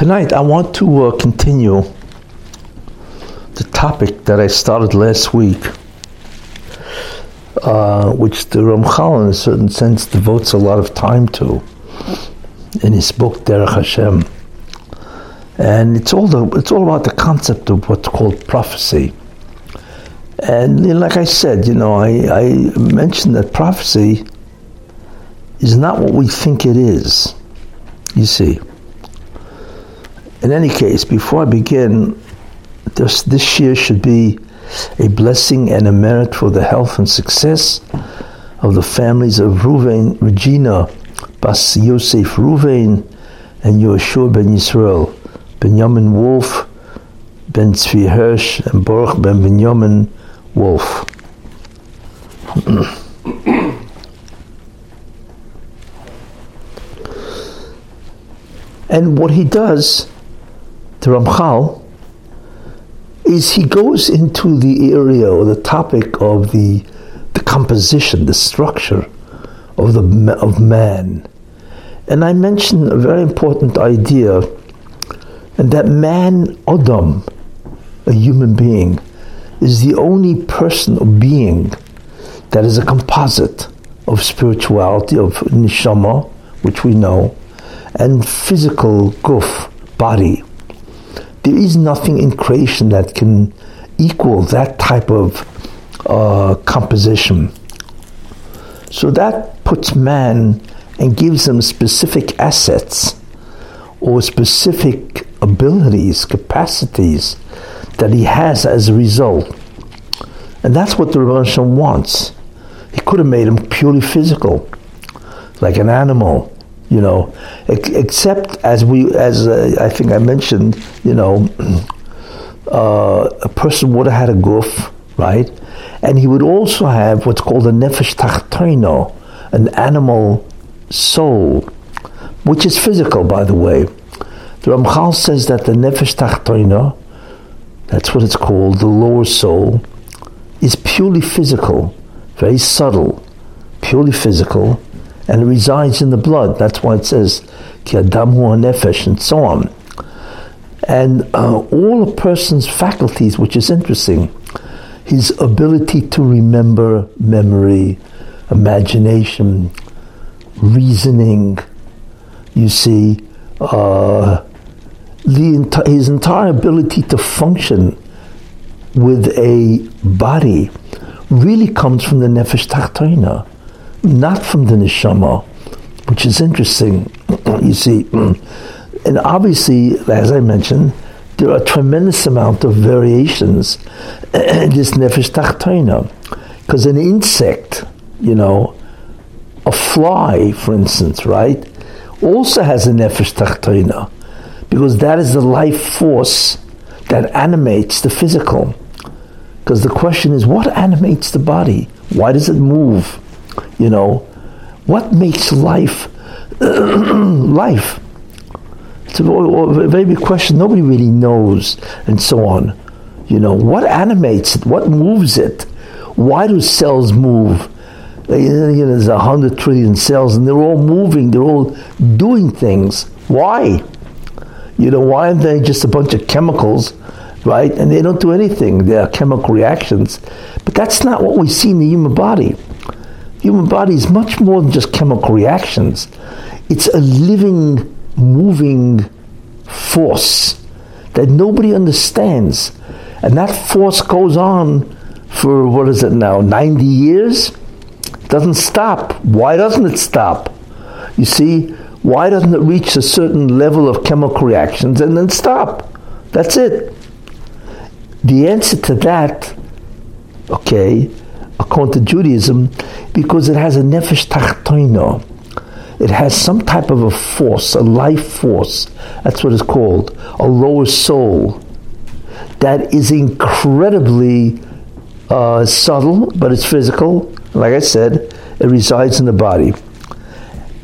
Tonight, I want to uh, continue the topic that I started last week, uh, which the Ramchal, in a certain sense, devotes a lot of time to in his book Derech Hashem, and it's all the, it's all about the concept of what's called prophecy. And you know, like I said, you know, I, I mentioned that prophecy is not what we think it is. You see. In any case, before I begin, this, this year should be a blessing and a merit for the health and success of the families of Ruvain, Regina, Bas Yosef Ruvain, and Yoshua ben Yisrael, Benjamin Wolf, Ben Tzvi Hirsch, and Baruch ben Benjamin Wolf. and what he does, the Ramchal, is he goes into the area or the topic of the, the composition, the structure of, the, of man. And I mentioned a very important idea, and that man, Adam, a human being, is the only person or being that is a composite of spirituality, of neshama, which we know, and physical guf, body. There is nothing in creation that can equal that type of uh, composition. So that puts man and gives him specific assets or specific abilities, capacities that he has as a result. And that's what the Rebbe wants. He could have made him purely physical, like an animal, you know, except as we, as uh, I think I mentioned, you know, uh, a person would have had a guf, right? And he would also have what's called a nefesh tachtoino, an animal soul, which is physical, by the way. The Ramchal says that the nefesh tachtoino, that's what it's called, the lower soul, is purely physical, very subtle, purely physical, and it resides in the blood. That's why it says ki adam hu nefesh and so on. And uh, all a person's faculties, which is interesting, his ability to remember, memory, imagination, reasoning, you see, uh, the his entire ability to function with a body really comes from the nefesh tachtoina, not from the neshama, which is interesting. you see, and obviously, as I mentioned, there are a tremendous amount of variations in this nefesh tachtoina, because an insect, you know, a fly, for instance, right, also has a nefesh tachtoina because that is the life force that animates the physical. Because the question is, what animates the body? Why does it move? You know, what makes life life? It's a very big question. Nobody really knows, and so on. You know, what animates it? What moves it? Why do cells move? There's a hundred trillion cells, and they're all moving. They're all doing things. Why? You know, why aren't they just a bunch of chemicals, right? And they don't do anything. They are chemical reactions. But that's not what we see in the human body. Human body is much more than just chemical reactions. It's a living, moving force that nobody understands. And that force goes on for, what is it now, 90 years? Doesn't stop. Why doesn't it stop? You see, why doesn't it reach a certain level of chemical reactions and then stop? That's it. The answer to that, okay, according to Judaism, because it has a nefesh tachtoino. It has some type of a force, a life force. That's what it's called, a lower soul that is incredibly uh, subtle, but it's physical. Like I said, it resides in the body.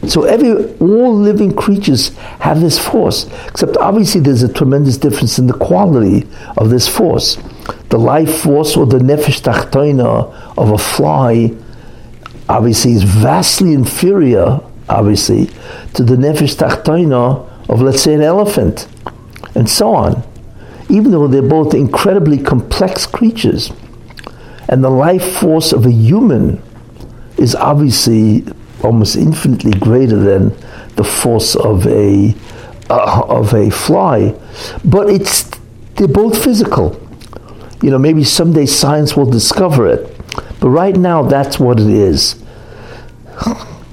So every all living creatures have this force, except obviously there's a tremendous difference in the quality of this force. The life force or the nefesh tachtoina of a fly obviously is vastly inferior, obviously, to the nefesh tachtoina of let's say an elephant. and so on, even though they're both incredibly complex creatures. And the life force of a human is obviously almost infinitely greater than the force of a uh, of a fly, but it's they're both physical. You know, maybe someday science will discover it, but right now that's what it is.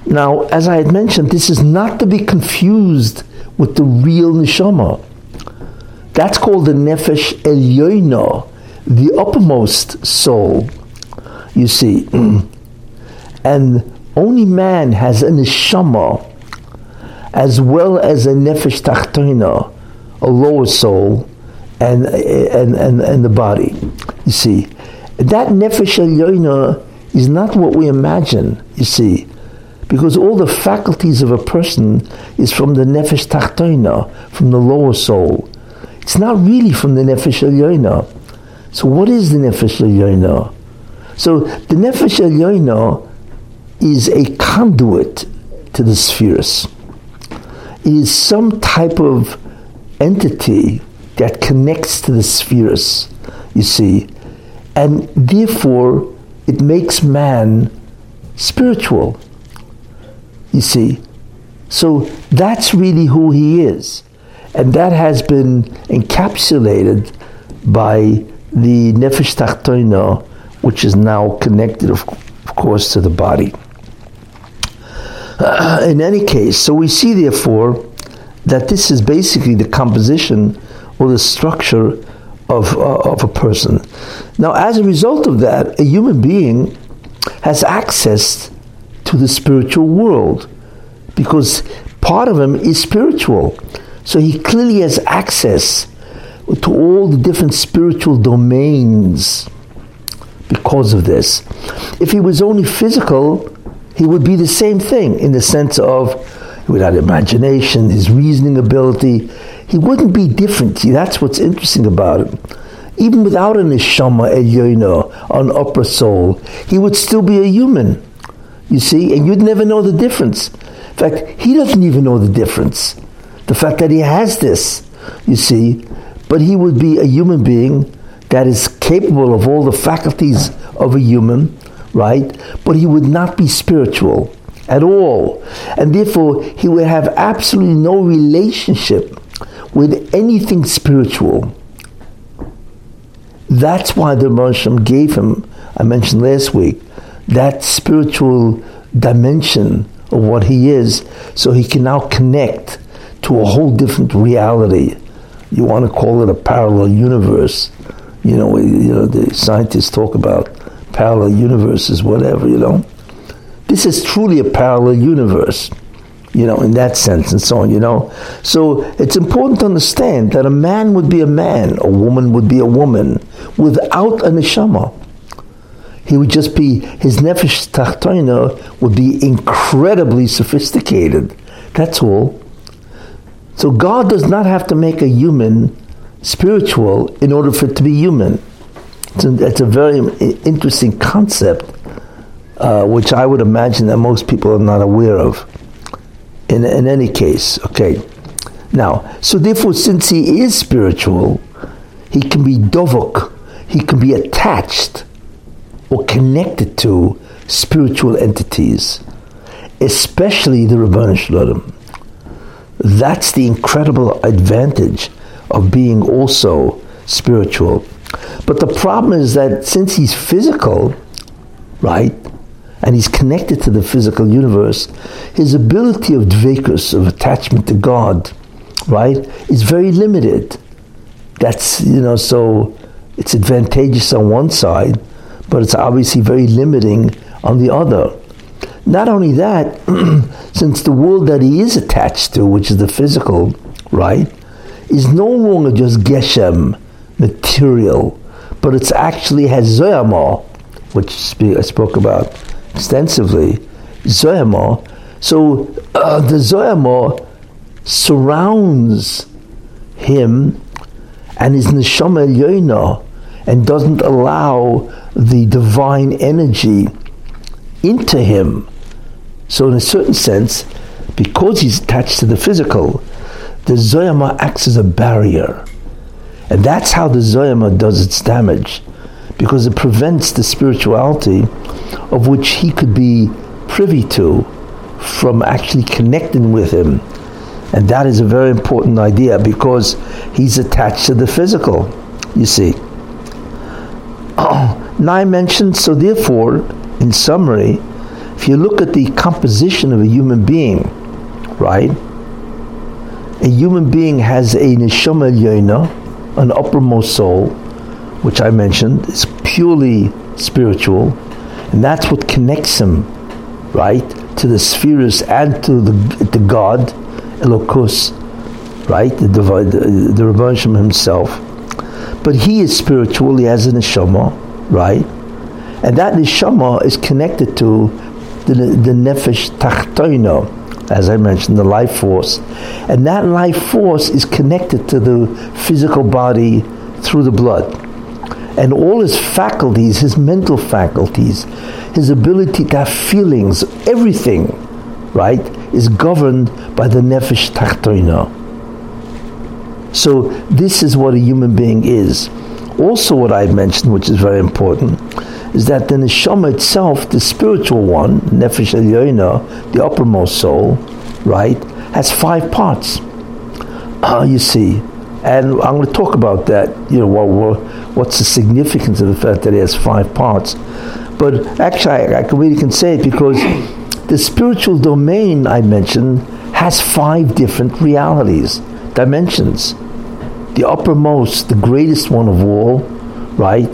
Now, as I had mentioned, this is not to be confused with the real neshama. That's called the nefesh elyoina, the uppermost soul. You see, and only man has a neshama as well as a nefesh tachtoina, a lower soul, and, and, and, and the body. You see, that nefesh elyoina is not what we imagine, you see, because all the faculties of a person is from the nefesh tachtoina, from the lower soul. It's not really from the nefesh elyoina. So what is the nefesh elyoina? So the nefesh elyoina is a conduit to the spheres. It is some type of entity that connects to the spheres, you see, and therefore it makes man spiritual, you see. So that's really who he is. And that has been encapsulated by the Nefesh Tachtoina, which is now connected, of, of course, to the body. Uh, in any case, so we see therefore that this is basically the composition or the structure of, uh, of a person. Now, as a result of that, a human being has access to the spiritual world because part of him is spiritual. So he clearly has access to all the different spiritual domains because of this. If he was only physical, he would be the same thing in the sense of without imagination, his reasoning ability. He wouldn't be different. See, that's what's interesting about him. Even without an neshama elyoina, an upper soul, he would still be a human. You see, and you'd never know the difference. In fact, he doesn't even know the difference. The fact that he has this, you see, but he would be a human being that is capable of all the faculties of a human, right? But he would not be spiritual at all. And therefore, he would have absolutely no relationship with anything spiritual. That's why the Moshe gave him, I mentioned last week, that spiritual dimension of what he is, so he can now connect to a whole different reality. You want to call it a parallel universe. You know, you know the scientists talk about parallel universes, whatever, you know. This is truly a parallel universe, you know, in that sense and so on, you know. So it's important to understand that a man would be a man, a woman would be a woman, without a neshama. He would just be, his nefesh tachtoina would be incredibly sophisticated. That's all. So God does not have to make a human spiritual in order for it to be human. It's a, it's a very interesting concept, uh, which I would imagine that most people are not aware of. In, in any case, okay. Now, so therefore, since he is spiritual, he can be dovok, he can be attached or connected to spiritual entities, especially the Ribbono Shel Olam. That's the incredible advantage of being also spiritual. But the problem is that since he's physical, right, and he's connected to the physical universe, his ability of dvekus, of attachment to God, right, is very limited. That's, you know, so it's advantageous on one side, but it's obviously very limiting on the other. Not only that, since the world that he is attached to, which is the physical, right, is no longer just Geshem, material, but it's actually has Zuhama, which I spoke about extensively. Zuhama. So uh, the Zuhama surrounds him and his neshama elyoina and doesn't allow the divine energy into him. So, in a certain sense, because he's attached to the physical, the Zuhama acts as a barrier. And that's how the Zuhama does its damage, because it prevents the spirituality of which he could be privy to from actually connecting with him. And that is a very important idea because he's attached to the physical, you see. I mentioned, so therefore, in summary, if you look at the composition of a human being, right? A human being has a neshama yona, an uppermost soul, which I mentioned, is purely spiritual, and that's what connects him, right, to the spheres and to the, the God, Elokus, right, the divine, the, the himself. But he is spiritual, he has a neshama, right? And that neshama is connected to the, the nefesh tachtoino, as I mentioned, the life force. And that life force is connected to the physical body through the blood. And all his faculties, his mental faculties, his ability to have feelings, everything, right, is governed by the nefesh tachtoina. So this is what a human being is. Also, what I mentioned, which is very important, is that the neshama itself, the spiritual one, nefesh elyoina, the uppermost soul, right, has five parts. Uh, you see, and I'm going to talk about that. You know, what, what's the significance of the fact that it has five parts? But actually, I, I really can say it because the spiritual domain I mentioned has five different realities, dimensions. The uppermost, the greatest one of all, right,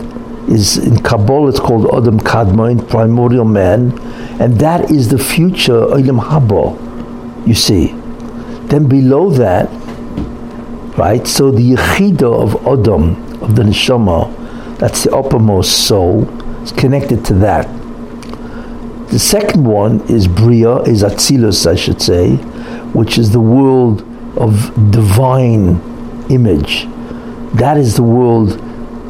is in Kabbalah, it's called Adam Kadmon, primordial man, and that is the future Olam Haba, you see. Then below that, right, so the Yechida of Adam, of the Neshama, that's the uppermost soul, is connected to that. The second one is Bria, is Atzilus, I should say, which is the world of divine image. That is the world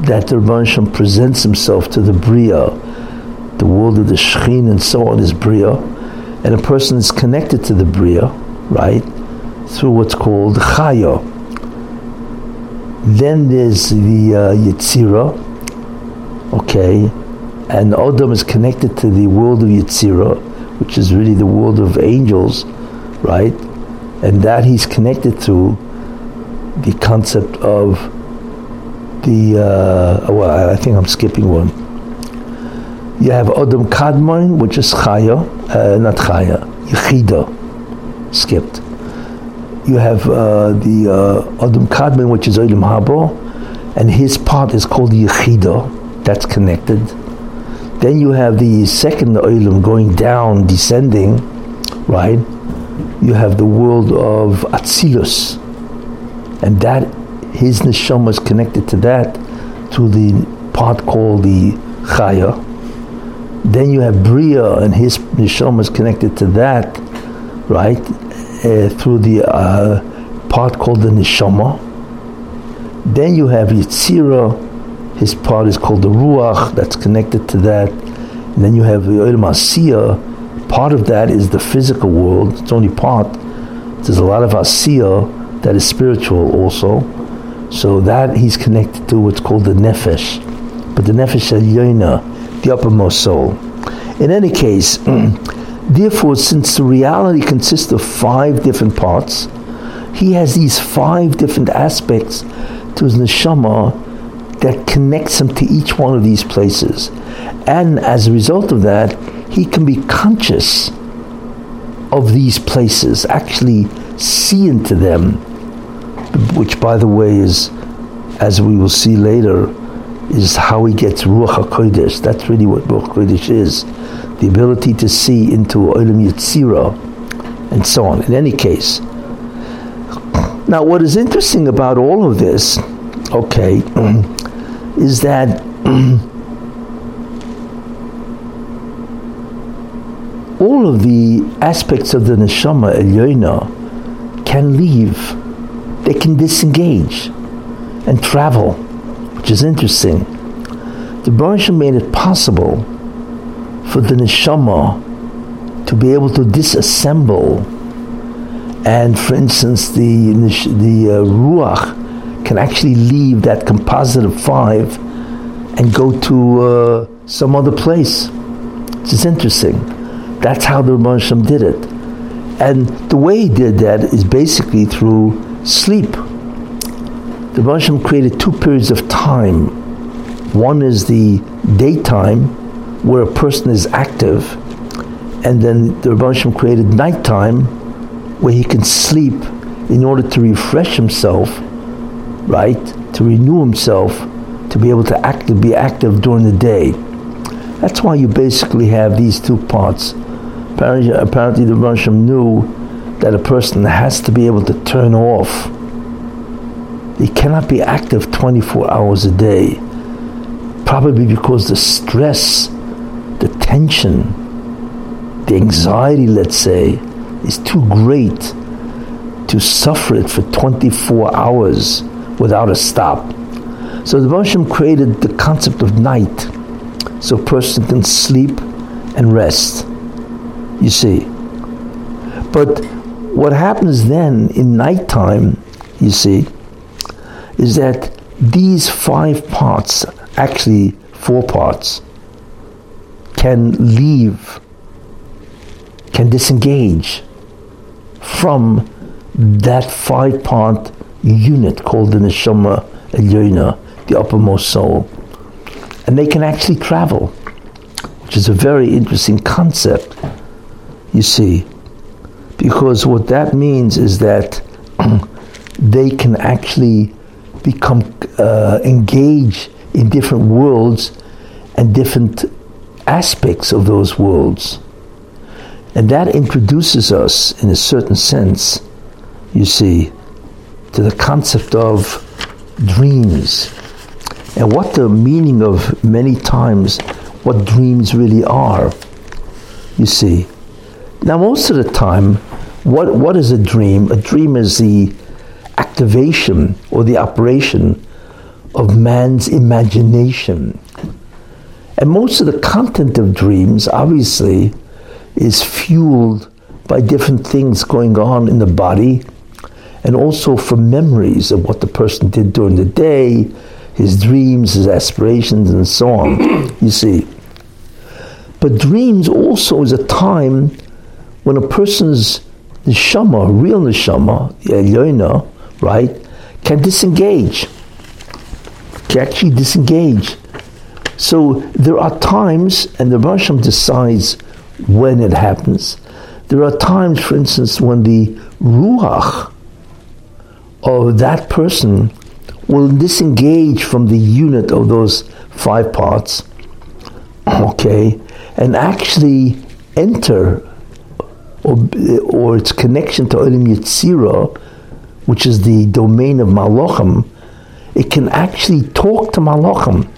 that the Rebbe presents himself to the Bria, the world of the Shechin and so on is Bria, and a person is connected to the Bria, right, through what's called Chaya. Then there's the uh, Yetzira, okay, and Adam is connected to the world of Yetzira, which is really the world of angels, right, and that he's connected to the concept of the uh, well, I think I'm skipping one. You have Adam Kadmon, which is Chaya, uh, not Chaya, Yechida, skipped. You have uh, the uh, Adam Kadmon, which is Olam Haba, and his part is called Yechida, that's connected. Then you have the second Olam going down, descending, right? You have the world of Atzilus, and that his neshama is connected to that, to the part called the chaya. Then you have bria, and his neshama is connected to that, right, through the uh, part called the neshama. Then you have yitzira, his part is called the ruach, that's connected to that. And then you have the asiyah, part of that is the physical world. It's only part. There's a lot of asiyah that is spiritual also. So that he's connected to what's called the nefesh, but the nefesh elyoina, the uppermost soul. In any case, therefore, since the reality consists of five different parts, he has these five different aspects to his neshama that connects him to each one of these places. And as a result of that, he can be conscious of these places, actually see into them which, by the way, is, as we will see later, is how he gets Ruach HaKodesh. That's really what Ruach HaKodesh is. The ability to see into Olam Yetzira and so on. In any case. Now, what is interesting about all of this, okay, is that all of the aspects of the neshama Elyoina can leave they can disengage and travel, which is interesting. The Baruch made it possible for the neshama to be able to disassemble And for instance, the, the uh, Ruach can actually leave that composite of five and go to uh, some other place. Is interesting. That's how the Rebbe did it. And the way he did that is basically through sleep. The Rebbe created two periods of time. One is the daytime, where a person is active, and then the Rebbe created nighttime, where he can sleep in order to refresh himself, right? To renew himself, to be able to act, to be active during the day. That's why you basically have these two parts. Apparently, apparently the Russian knew that a person has to be able to turn off. He cannot be active 24 hours a day. Probably because the stress, tension, the anxiety, let's say, is too great to suffer it for 24 hours without a stop. So the Russian created the concept of night so a person can sleep and rest. You see. But what happens then in nighttime, you see, is that these five parts, actually four parts, can leave, can disengage from that five part unit called the Neshama Elyoina, the uppermost soul. And they can actually travel, which is a very interesting concept, you see, because what that means is that they can actually become uh, engaged in different worlds and different aspects of those worlds. And that introduces us, in a certain sense, you see, to the concept of dreams and what the meaning of many times what dreams really are. You see. Now, most of the time, what, what is a dream? A dream is the activation or the operation of man's imagination. And most of the content of dreams, obviously, is fueled by different things going on in the body and also from memories of what the person did during the day his dreams, his aspirations, and so on. you see. But dreams also is a time when a person's neshama, real neshama, the Elyoina, right, can disengage. Can actually disengage. So there are times, and the Rasham decides when it happens. There are times, for instance, when the ruach of that person will disengage from the unit of those five parts, okay, and actually enter or, or its connection to Olam Yetzira, which is the domain of Malachim, it can actually talk to Malachim.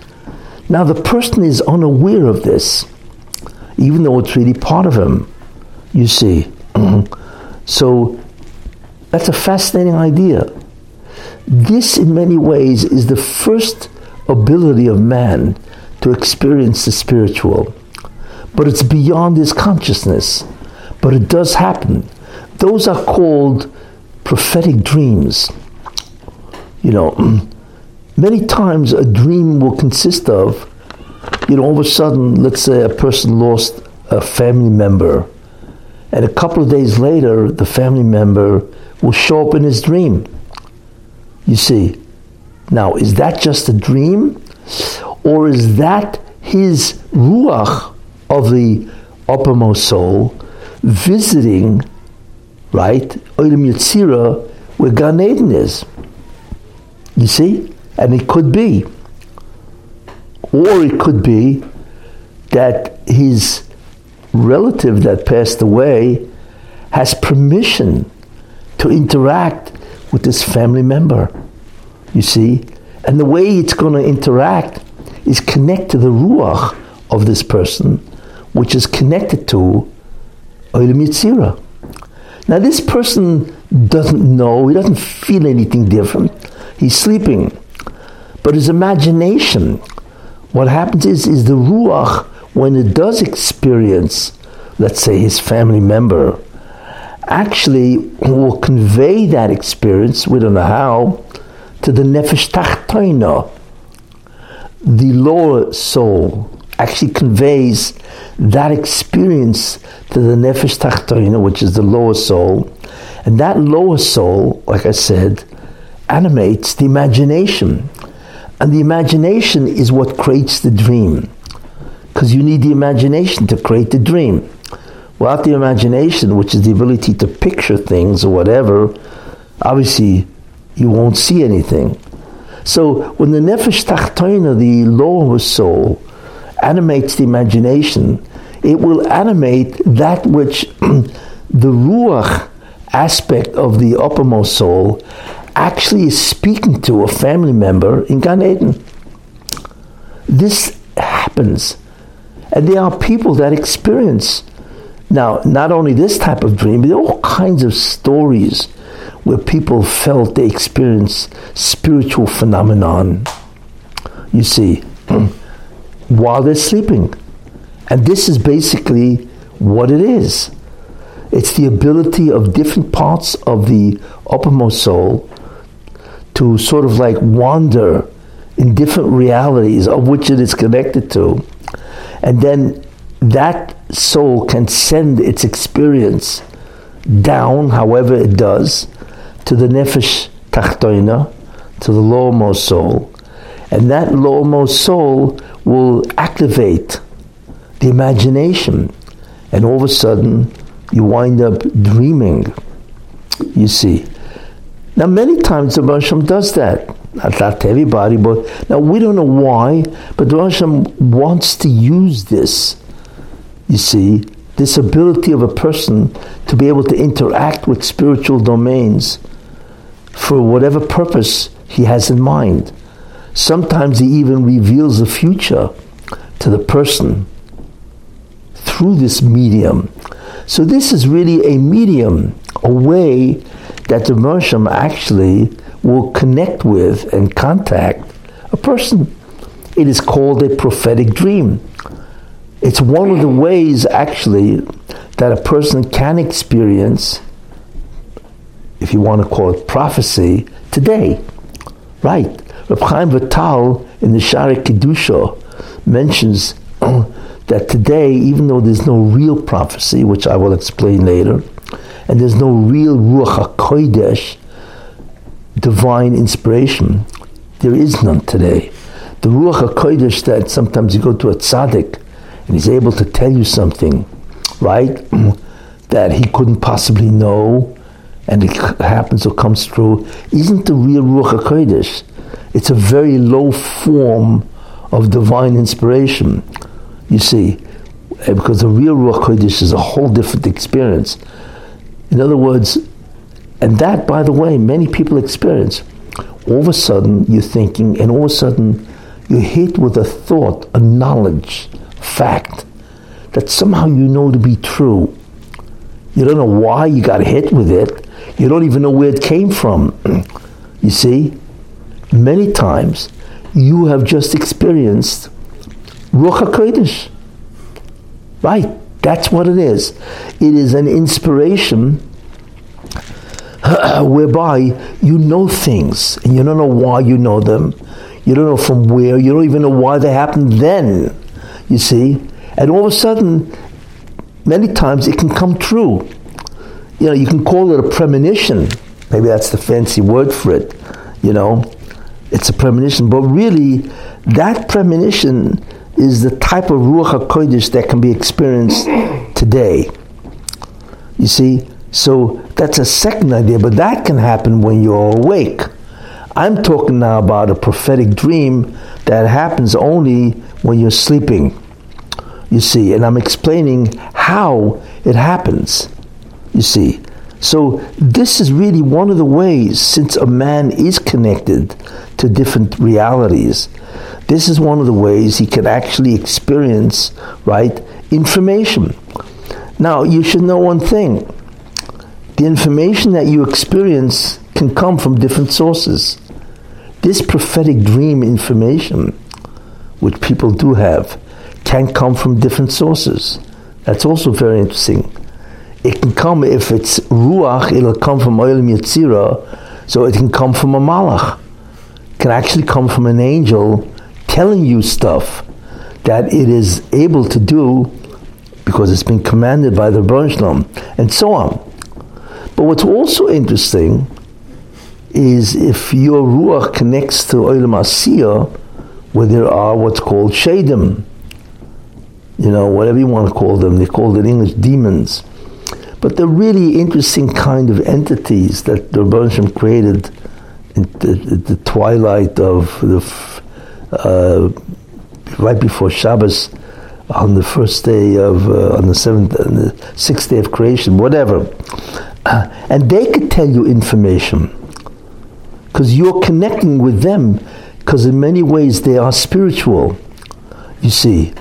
Now the person is unaware of this, even though it's really part of him, you see. so that's a fascinating idea. This, in many ways, is the first ability of man to experience the spiritual. But it's beyond his consciousness. But it does happen. Those are called prophetic dreams. You know, many times a dream will consist of, you know, all of a sudden, let's say a person lost a family member, and a couple of days later, the family member will show up in his dream you see. Now, is that just a dream? Or is that his ruach of the uppermost soul visiting, right, Olam Yetzira, where Gan Eden is? You see? And it could be. Or it could be that his relative that passed away has permission to interact with this family member. You see? And the way it's going to interact is connect to the ruach of this person, which is connected to Olam Yetzira. Now, this person doesn't know, he doesn't feel anything different. He's sleeping. But his imagination, what happens is, is the ruach, when it does experience, let's say, his family member, actually will convey that experience, we don't know how, to the nefesh tachtoina, the lower soul, actually conveys that experience to the nefesh tachtoina, which is the lower soul, and that lower soul, like I said, animates the imagination. And the imagination is what creates the dream. Because you need the imagination to create the dream. Without the imagination, which is the ability to picture things or whatever, obviously you won't see anything. So when the nefesh tachtoina, the lower soul, animates the imagination, it will animate that which the ruach aspect of the uppermost soul actually is speaking to a family member in Gan Eden. This happens. And there are people that experience now not only this type of dream, but there are all kinds of stories where people felt they experienced spiritual phenomenon. You see, while they're sleeping. And this is basically what it is. It's the ability of different parts of the uppermost soul to sort of like wander in different realities of which it is connected to. And then that soul can send its experience down, however it does, to the nefesh tachtoina, to the lowermost soul. And that lowermost soul will activate the imagination. And all of a sudden, you wind up dreaming. You see. Now, many times the Hashem does that. Not, not to everybody, but now we don't know why, but the Hashem wants to use this. You see, this ability of a person to be able to interact with spiritual domains for whatever purpose he has in mind. Sometimes he even reveals the future to the person through this medium. So this is really a medium, a way that the Mersham actually will connect with and contact a person. It is called a prophetic dream. It's one of the ways actually that a person can experience, if you want to call it prophecy, today. Right. Reb Chaim Vital in the Shaarei Kedusha mentions that today, even though there's no real prophecy, which I will explain later, and there's no real Ruach HaKodesh, divine inspiration, there is none today. The Ruach HaKodesh that sometimes you go to a tzaddik and he's able to tell you something, right, that he couldn't possibly know, and it happens or comes through, isn't the real Ruach HaKodesh. It's a very low form of divine inspiration, you see, eh, because the real Ruach Kodesh is a whole different experience. In other words, and that, by the way, many people experience. All of a sudden, you're thinking, and all of a sudden, you're hit with a thought, a knowledge, fact that somehow you know to be true. You don't know why you got hit with it. You don't even know where it came from. you see? many times you have just experienced Ruach HaKodesh. Right, that's what it is. It is an inspiration whereby you know things and you don't know why you know them. You don't know from where, you don't even know why they happened then. You see? And all of a sudden, many times it can come true. You know, you can call it a premonition. Maybe that's the fancy word for it, you know it's a premonition, but really, that premonition is the type of Ruach HaKodesh that can be experienced today. You see? So that's a second idea, but that can happen when you're awake. I'm talking now about a prophetic dream that happens only when you're sleeping. You see, and I'm explaining how it happens. You see. So this is really one of the ways, since a man is connected to different realities. This is one of the ways he can actually experience, right, information. Now, you should know one thing the information that you experience can come from different sources. This prophetic dream information, which people do have, can come from different sources. That's also very interesting. it can come if it's ruach, it'll come from Oilam Yetzirah, so it can come from a malach. Can actually come from an angel telling you stuff that it is able to do because it's been commanded by the Ribbono Shel Olam, and so on. But what's also interesting is if your ruach connects to Oilam Asiyah, where there are what's called shadim, you know, whatever you want to call them, they call it in English demons. But they're really interesting kind of entities that the Rebbeinu created the, twilight of the, uh, right before Shabbos, on the first day of, uh, on the seventh, on the sixth day of creation, whatever. Uh, and they could tell you information because you're connecting with them because in many ways they are spiritual, you see.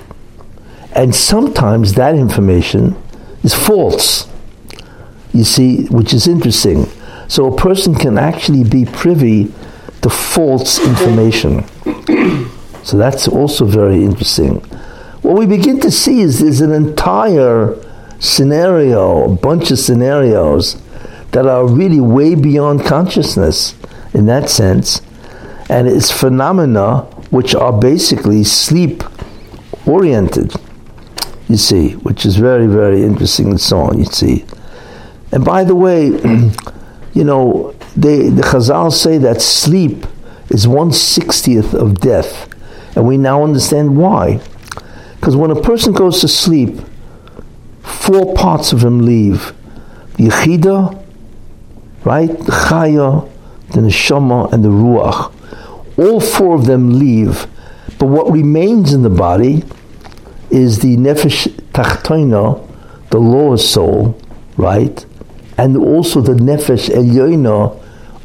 And sometimes that information is false, you see, which is interesting. So a person can actually be privy to false information. So that's also very interesting. What we begin to see is there's an entire scenario, a bunch of scenarios that are really way beyond consciousness in that sense, and it's phenomena which are basically sleep oriented you see, which is very, very interesting and so on, you see. And by the way, you know, they, the Chazal say that sleep is one sixtieth of death. And we now understand why. Because when a person goes to sleep, four parts of him leave. The Yechida, right? The Chaya, the Neshama, and the Ruach. All four of them leave. But what remains in the body is the nefesh tachtoina, the lower soul, right? And also the nefesh elyoina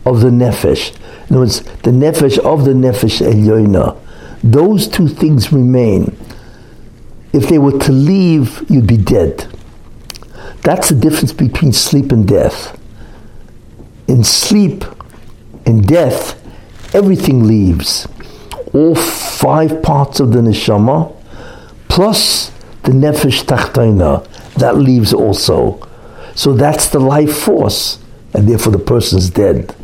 of the nefesh. In other words, the nefesh of the nefesh elyoina. Those two things remain. If they were to leave, you'd be dead. That's the difference between sleep and death. In sleep, in death, everything leaves. All five parts of the neshama plus the nefesh tachtoina, that leaves also. So that's the life force, and therefore the person's dead.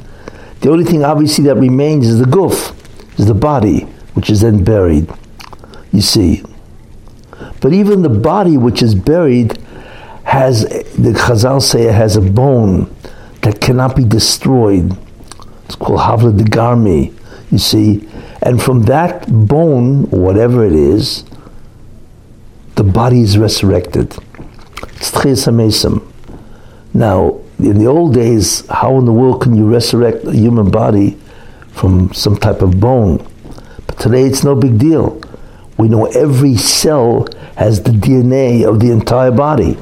The only thing obviously that remains is the guf, is the body, which is then buried. You see. But even the body which is buried has, the Chazal say it has a bone that cannot be destroyed. It's called Havla de Garmi, you see. And from that bone, whatever it is, the body is resurrected. It's Now, in the old days, how in the world can you resurrect a human body from some type of bone? But today it's no big deal. We know every cell has the DNA of the entire body.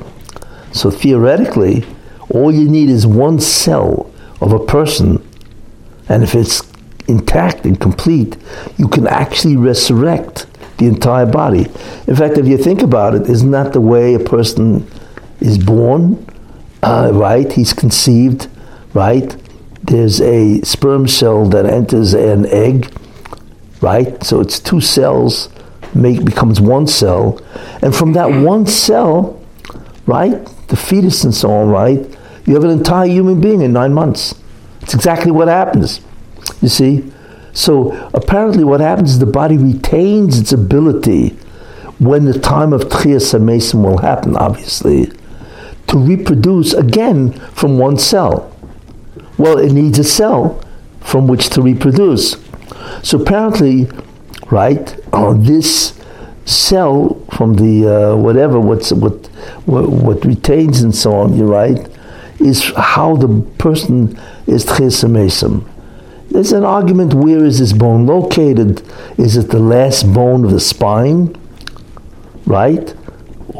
So theoretically, all you need is one cell of a person, and if it's intact and complete, you can actually resurrect the entire body. In fact, if you think about it, isn't that the way a person is born? Uh, right? He's conceived, right? There's a sperm cell that enters an egg, right? So it's two cells make becomes one cell, and from that one cell, right, the fetus and so on, right, you have an entire human being in nine months. It's exactly what happens. You see, so apparently, what happens is the body retains its ability when the time of Techiyas Meisim will happen, obviously, to reproduce again from one cell. Well, it needs a cell from which to reproduce. So apparently, right, on this cell from the uh, whatever what's what, what, what retains and so on, you're right, is how the person is Mason. There's an argument where is this bone located? Is it the last bone of the spine? Right?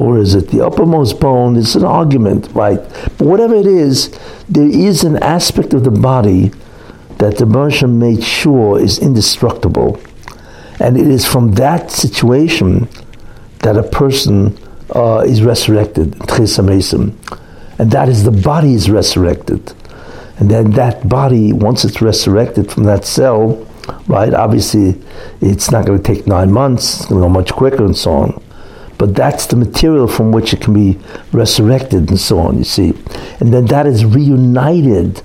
Or is it the uppermost bone? It's an argument, right? But whatever it is, there is an aspect of the body that the Bershom made sure is indestructible. And it is from that situation that a person uh, is resurrected, and that is the body is resurrected. And then that body, once it's resurrected from that cell, right, obviously it's not going to take nine months, it's going to go much quicker and so on. But that's the material from which it can be resurrected and so on, you see. And then that is reunited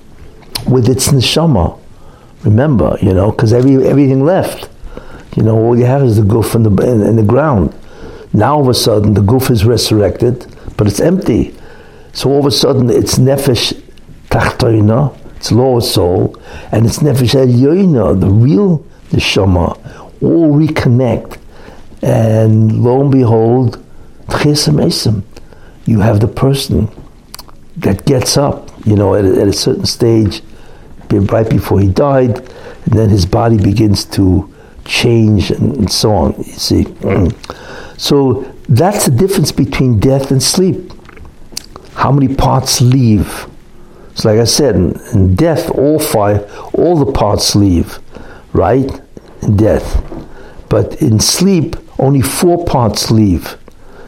with its neshama. Remember, you know, because every, everything left. You know, all you have is the goof in the, the ground. Now all of a sudden the goof is resurrected, but it's empty. So all of a sudden it's nefesh tachtoina, its lower soul, and it's nefesh elyoina, the real neshama, all reconnect. And lo and behold, you have the person that gets up, you know, at a, at a certain stage, right before he died, and then his body begins to change and, and so on, you see. So that's the difference between death and sleep. How many parts leave? So like I said, in, in death, all five, all the parts leave, right? In death. But in sleep, only four parts leave,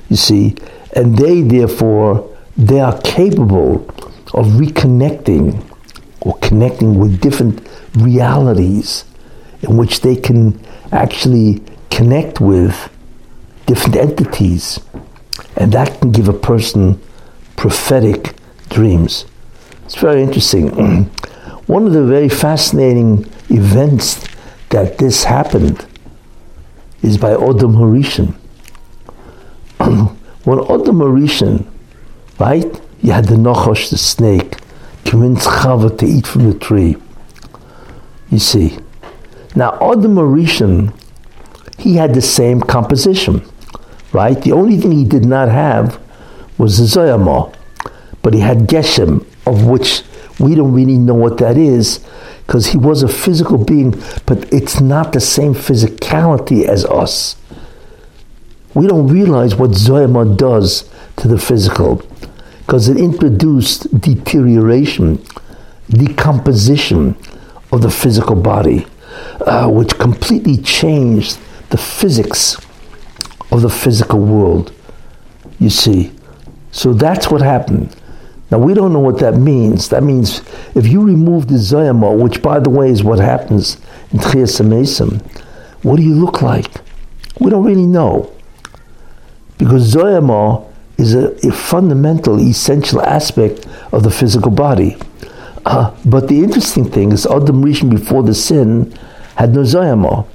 you see, and they therefore, they are capable of reconnecting or connecting with different realities in which they can actually connect with different entities. And that can give a person prophetic dreams. It's very interesting. One of the very fascinating events that this happened is by Odom Harishon. when Odom Harishon, right, you had the Nochosh, the snake, convinced Chava to eat from the tree. You see. Now, Odom Harishon, he had the same composition, right? The only thing he did not have was the Zuhama, but he had Geshem, of which we don't really know what that is, because he was a physical being, but it's not the same physicality as us. We don't realize what Zuhama does to the physical, because it introduced deterioration, decomposition of the physical body, uh, which completely changed the physics of the physical world. You see, so that's what happened. Now we don't know what that means. That means if you remove the zuhama, which by the way is what happens in Techiyas what do you look like? We don't really know. Because zuhama is a, a, fundamental, essential aspect of the physical body. Uh, but the interesting thing is Adam Rishon before the sin had no zuhama.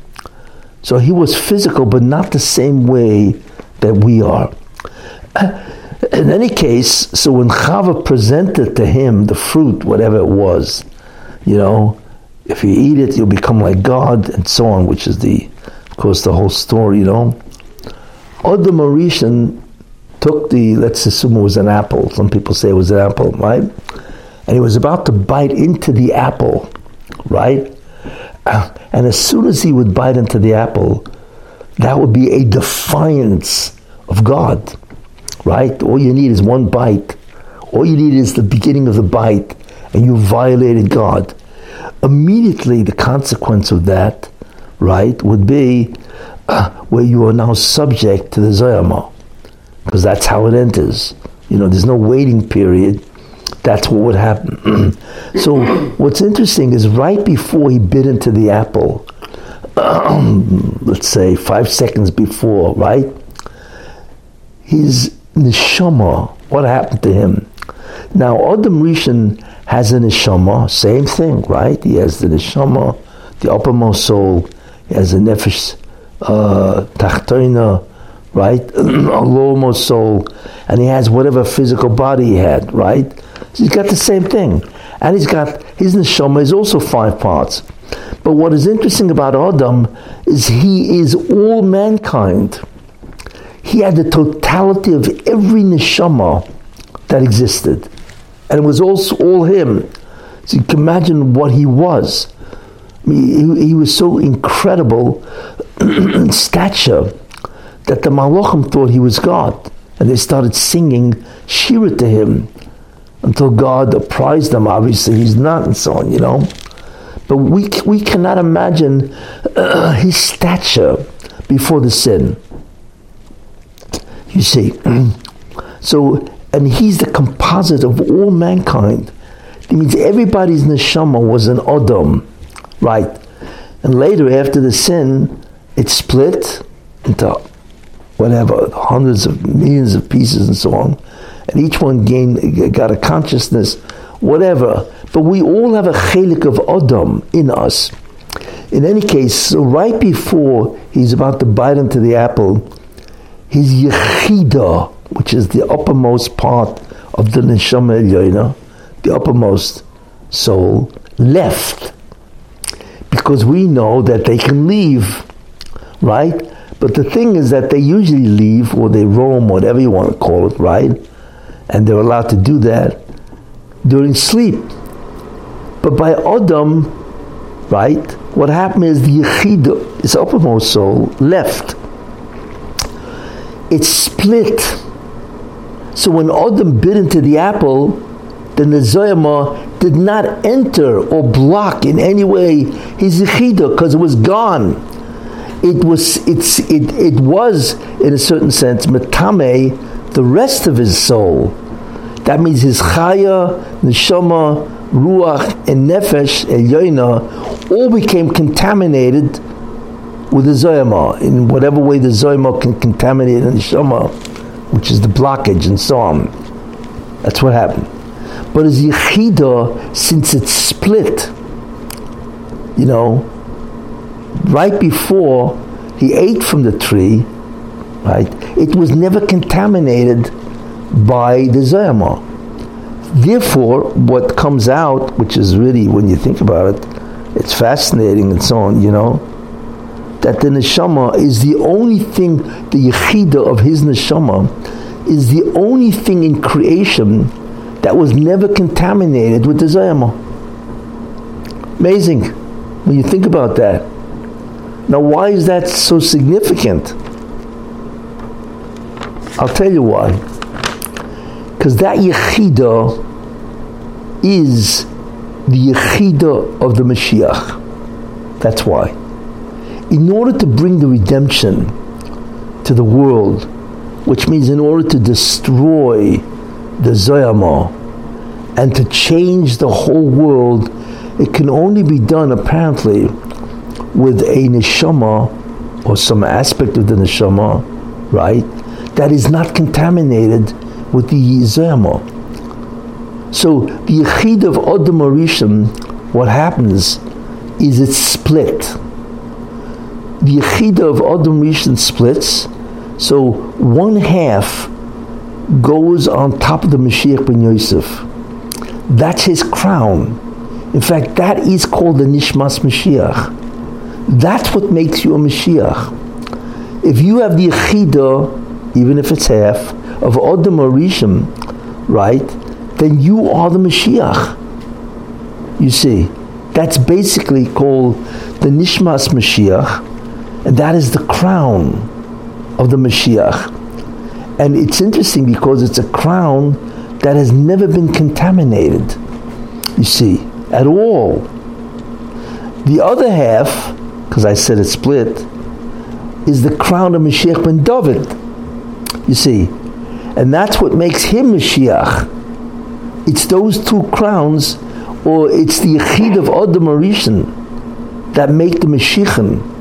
So he was physical, but not the same way that we are. Uh, in any case, so when Chava presented to him the fruit, whatever it was, you know, if you eat it, you'll become like God, and so on, which is the, of course, the whole story, you know. Odom Harishon took the, let's assume it was an apple. Some people say it was an apple, right? And he was about to bite into the apple, right? Uh, and as soon as he would bite into the apple, that would be a defiance of God right? All you need is one bite. All you need is the beginning of the bite, and you violated God. Immediately, the consequence of that, right, would be uh, where you are now subject to the Zuhama, because that's how it enters. You know, there's no waiting period. That's what would happen. so, what's interesting is right before he bit into the apple, let's say five seconds before, right? His neshama, what happened to him? Now, Adam Rishon has a neshama, same thing, right? He has the neshama, the uppermost soul, he has a nefesh uh, right? a lowermost soul, and he has whatever physical body he had, right? So he's got the same thing. And he's got, his neshama is also five parts. But what is interesting about Adam is he is all mankind he had the totality of every neshama that existed. And it was also all him. So you can imagine what he was. I mean, he, he, was so incredible in stature that the Malachim thought he was God. And they started singing Shira to him until God apprised them, obviously he's not, and so on, you know. But we, we cannot imagine uh, his stature before the sin. You see. so, and he's the composite of all mankind. It means everybody's neshama was an Odom, right? And later, after the sin, it split into whatever, hundreds of millions of pieces and so on, and each one gained, got a consciousness, whatever. But we all have a chelik of Adam in us. In any case, so right before he's about to bite into the apple, his yechida, which is the uppermost part of the neshama elyoina, the uppermost soul, left. Because we know that they can leave, right? But the thing is that they usually leave or they roam, whatever you want to call it, right? And they're allowed to do that during sleep. But by Adam, right, what happened is the Yechida, his uppermost soul, left. It split. So when Adam bit into the apple, the Nezoyama did not enter or block in any way his Yechida because it was gone. It was, it's, it, it was, in a certain sense, metame, the rest of his soul. That means his chaya, neshama, ruach, and nefesh, elyoina, all became contaminated with the zuhama, in whatever way the zuhama can contaminate the neshama, which is the blockage and so on. That's what happened. But as Yechida, since it split, you know, right before he ate from the tree, right, it was never contaminated by the Zuhama. Therefore, what comes out, which is really, when you think about it, it's fascinating and so on, you know, that the neshama is the only thing, the yechida of his neshama is the only thing in creation that was never contaminated with the zuhama. Amazing when you think about that. Now, why is that so significant? I'll tell you why. Because that yechida is the yechida of the Mashiach. That's why. In order to bring the redemption to the world, which means in order to destroy the Zuhama and to change the whole world, it can only be done apparently with a neshama or some aspect of the neshama, right, that is not contaminated with the Zuhama. So the Yechid of Arishim, what happens is it's split. The Yechid of Adam Rishon splits, so one half goes on top of the Mashiach ben Yosef. That's his crown. In fact, that is called the Nishmas Mashiach. That's what makes you a Mashiach. If you have the Yechida, even if it's half, of Adam Harishon, right, then you are the Mashiach. You see, that's basically called the Nishmas Mashiach, that is the crown of the Mashiach. And it's interesting because it's a crown that has never been contaminated, you see, at all. The other half, because I said it's split, is the crown of Mashiach ben David. You see, and that's what makes him Mashiach. It's those two crowns, or it's the Yechid of Adam Harishon that make the Mashiachin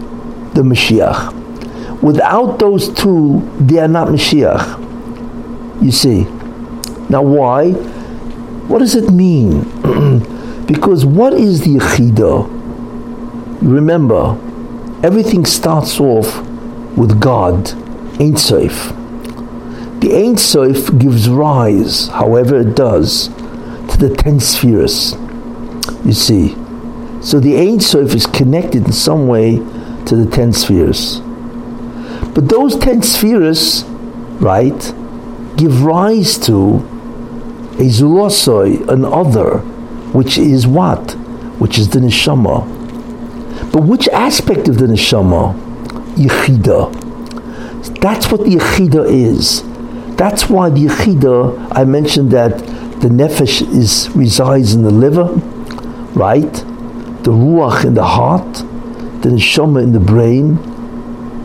the Mashiach. Without those two, they are not Mashiach. You see. Now, why? What does it mean? because what is the Yechida? Remember, everything starts off with God, Ein Sof. The Ein Sof gives rise, however it does, to the ten spheres. You see. So the Ein Sof is connected in some way to the ten spheres. But those ten spheres, right, give rise to a zulosoi, an other, which is what? Which is the neshama. But which aspect of the neshama? Yechida. That's what the yechida is. That's why the Yechida, I mentioned that the Nefesh is, resides in the liver, right? The Ruach in the heart, the Neshama in the brain,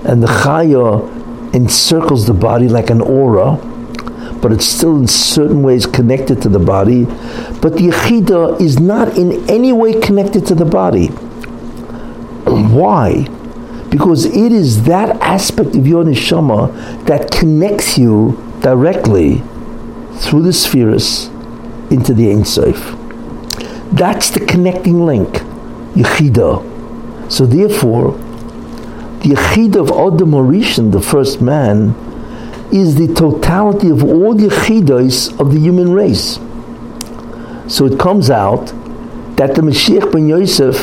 and the Chaya encircles the body like an aura, but it's still in certain ways connected to the body. But the Yechida is not in any way connected to the body. Why? Because it is that aspect of your neshama that connects you directly through the spheres into the Ein Sof. That's the connecting link, Yechida. So therefore, the Yechida of Adam Harishon, the first man, is the totality of all the Yechidas of the human race. So it comes out that the Mashiach ben Yosef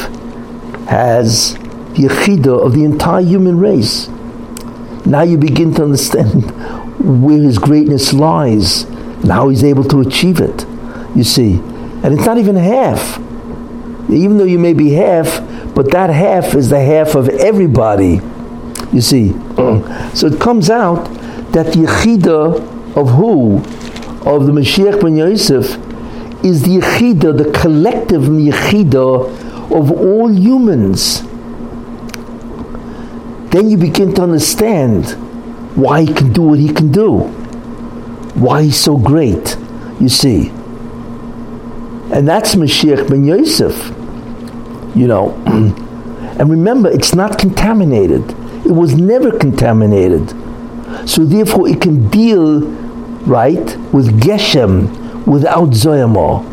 has the Yechida of the entire human race. Now you begin to understand where his greatness lies and how he's able to achieve it. You see, and it's not even half. Even though you may be half, but that half is the half of everybody. You see, so it comes out that the Yechida of who? Of the Mashiach ben Yosef is the Yechida, the collective Yechida of all humans. Then you begin to understand why he can do what he can do, why he's so great, you see. And that's Mashiach ben Yosef, you know. and remember, it's not contaminated. It was never contaminated. So therefore, it can deal, right, with Geshem without Zuhama.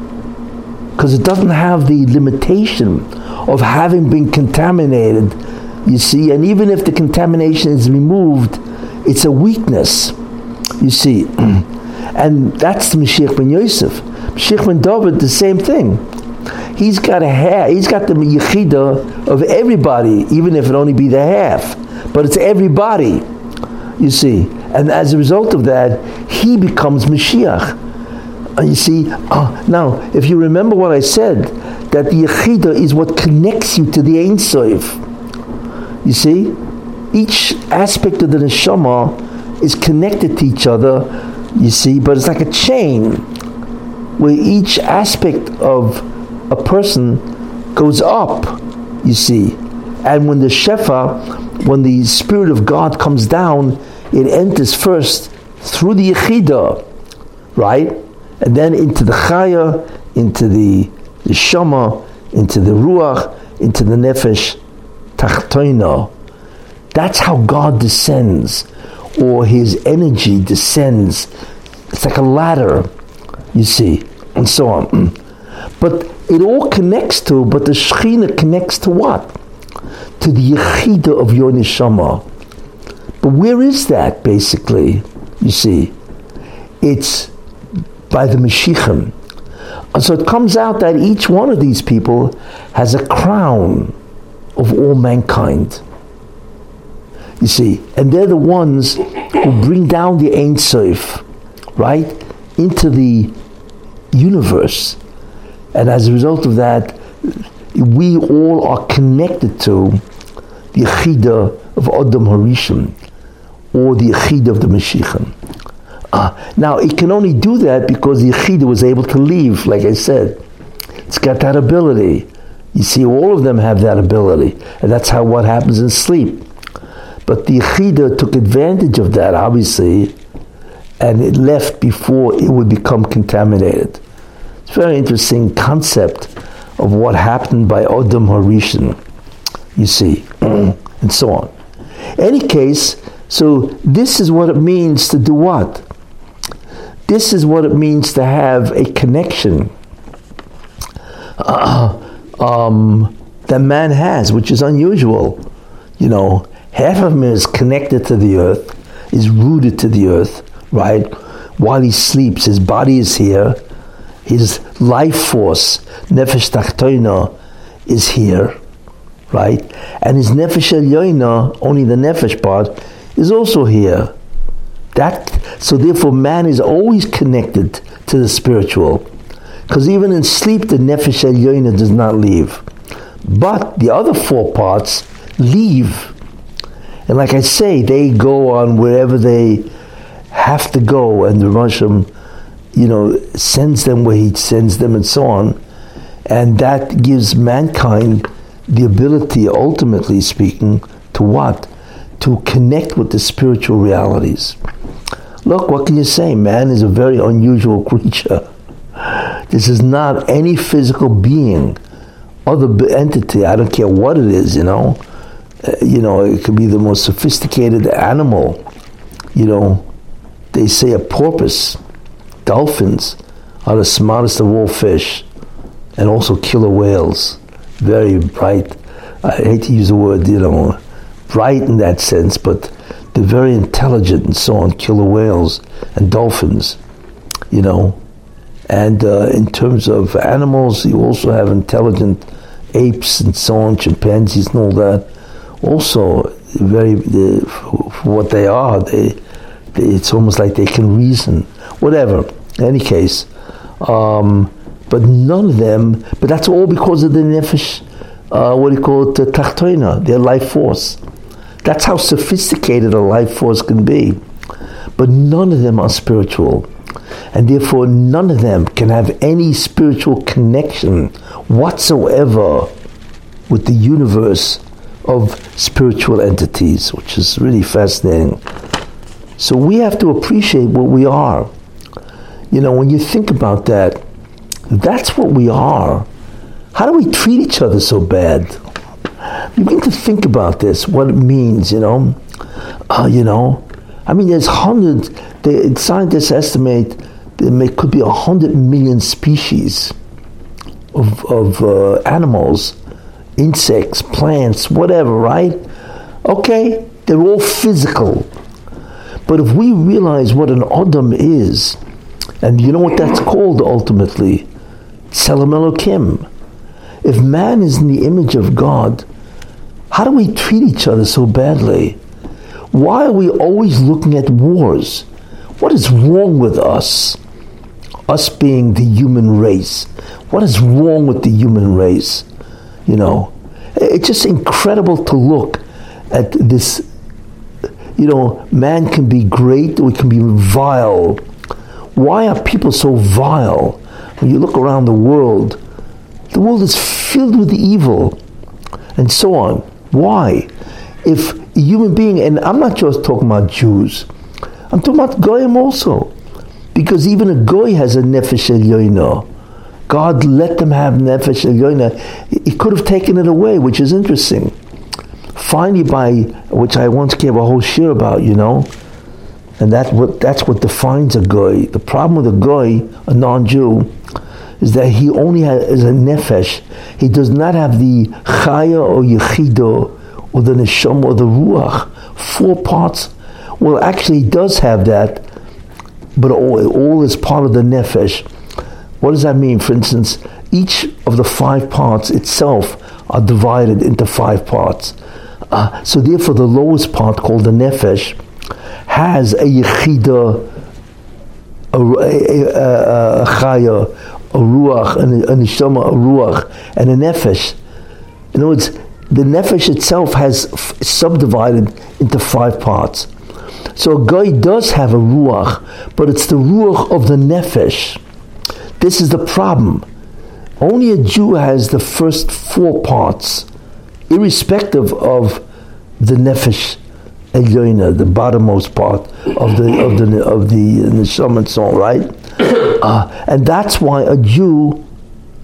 Because it doesn't have the limitation of having been contaminated, you see. And even if the contamination is removed, it's a weakness, you see. and that's the Mashiach ben Yosef. Mashiach ben David, the same thing. He's got a half, he's got the yechida of everybody, even if it only be the half. But it's everybody, you see. And as a result of that, he becomes Mashiach. Uh, you see, uh, now, if you remember what I said, that the Yechida is what connects you to the Ein Sof. You see, each aspect of the neshama is connected to each other, you see, but it's like a chain where each aspect of a person goes up, you see. And when the Shefa, when the Spirit of God comes down, it enters first through the Yechida, right? And then into the Chaya, into the, the Shama, into the Ruach, into the Nefesh Tachtoina. That's how God descends, or His energy descends. It's like a ladder, you see, and so on. But it all connects to, but the Shechina connects to what? To the Yechida of your Neshama. But where is that, basically? You see, it's by the Mashiachim. So it comes out that each one of these people has a crown of all mankind. You see, and they're the ones who bring down the Ein Sof, right, into the universe. And as a result of that, we all are connected to the Yechida of Adam Harishon, or the Yechida of the Mashiachim. Uh, now, it can only do that because the Yechida was able to leave, like I said. It's got that ability. You see, all of them have that ability. And that's how what happens in sleep. But the Yechida took advantage of that, obviously, and it left before it would become contaminated. Very interesting concept of what happened by Odom Harishon, you see, and so on. Any case, so this is what it means to do what? This is what it means to have a connection uh, um, that man has, which is unusual. You know, half of him is connected to the earth, is rooted to the earth, right? While he sleeps, his body is here, his life force, nefesh tachtoina, is here, right? And his nefesh elyoina, only the nefesh part, is also here. That so therefore man is always connected to the spiritual. Because even in sleep the nefesh elyoina does not leave. But the other four parts leave. And like I say, they go on wherever they have to go, and the Rasham, you know, sends them where he sends them, and so on. And that gives mankind the ability, ultimately speaking, to what? To connect with the spiritual realities. Look, what can you say? Man is a very unusual creature. This is not any physical being, other entity. I don't care what it is, you know uh, you know, it could be the most sophisticated animal. You know, they say a porpoise, dolphins are the smartest of all fish, and also killer whales. Very bright. I hate to use the word, you know, bright in that sense, but they're very intelligent and so on. Killer whales and dolphins, you know. And uh, in terms of animals, you also have intelligent apes and so on, chimpanzees and all that. Also, very for what they are, they, they, it's almost like they can reason. Whatever. In any case, um, but none of them. But that's all because of the nefesh. Uh, what do you call it? The tachtoina, their life force. That's how sophisticated a life force can be. But none of them are spiritual. And therefore, none of them can have any spiritual connection whatsoever with the universe of spiritual entities, which is really fascinating. So we have to appreciate what we are. You know, when you think about that, that's what we are. How do we treat each other so bad? You begin to think about this, what it means, you know. Uh, you know, I mean, there's hundreds. The scientists estimate there may, could be a hundred million species of, of uh, animals, insects, plants, whatever, right? Okay, they're all physical. But if we realize what an Adam is, and you know what that's called ultimately? Tselem Elokim. If man is in the image of God, how do we treat each other so badly? Why are we always looking at wars? What is wrong with us? Us being the human race. What is wrong with the human race? You know, it's just incredible to look at this. You know, man can be great or he can be vile. Why are people so vile? When you look around the world, the world is filled with evil and so on. Why? If a human being, and I'm not just talking about Jews, I'm talking about Goyim also. Because even a Goy has a Nefesh Elyoina. God let them have Nefesh Elyoina. He could have taken it away, which is interesting. Finally, by which I once gave a whole shiur about, you know, and that what that's what defines a goy. The problem with a goy, a non-Jew, is that he only has is a nefesh. He does not have the chaya or yechido or the neshama or the ruach. Four parts. Well, actually, he does have that, but all, all is part of the nefesh. What does that mean? For instance, each of the five parts itself are divided into five parts. Uh, so therefore, the lowest part, called the nefesh, has a yechida, a, a, a, chaya, a ruach, and a, a a ruach, and a nefesh. In other words, the nefesh itself has f- subdivided into five parts. So a guy does have a ruach, but it's the ruach of the nefesh. This is the problem. Only a Jew has the first four parts, irrespective of the nefesh elyoina, the bottommost part of the of the of the neshama and so on, right? Uh, and that's why a Jew,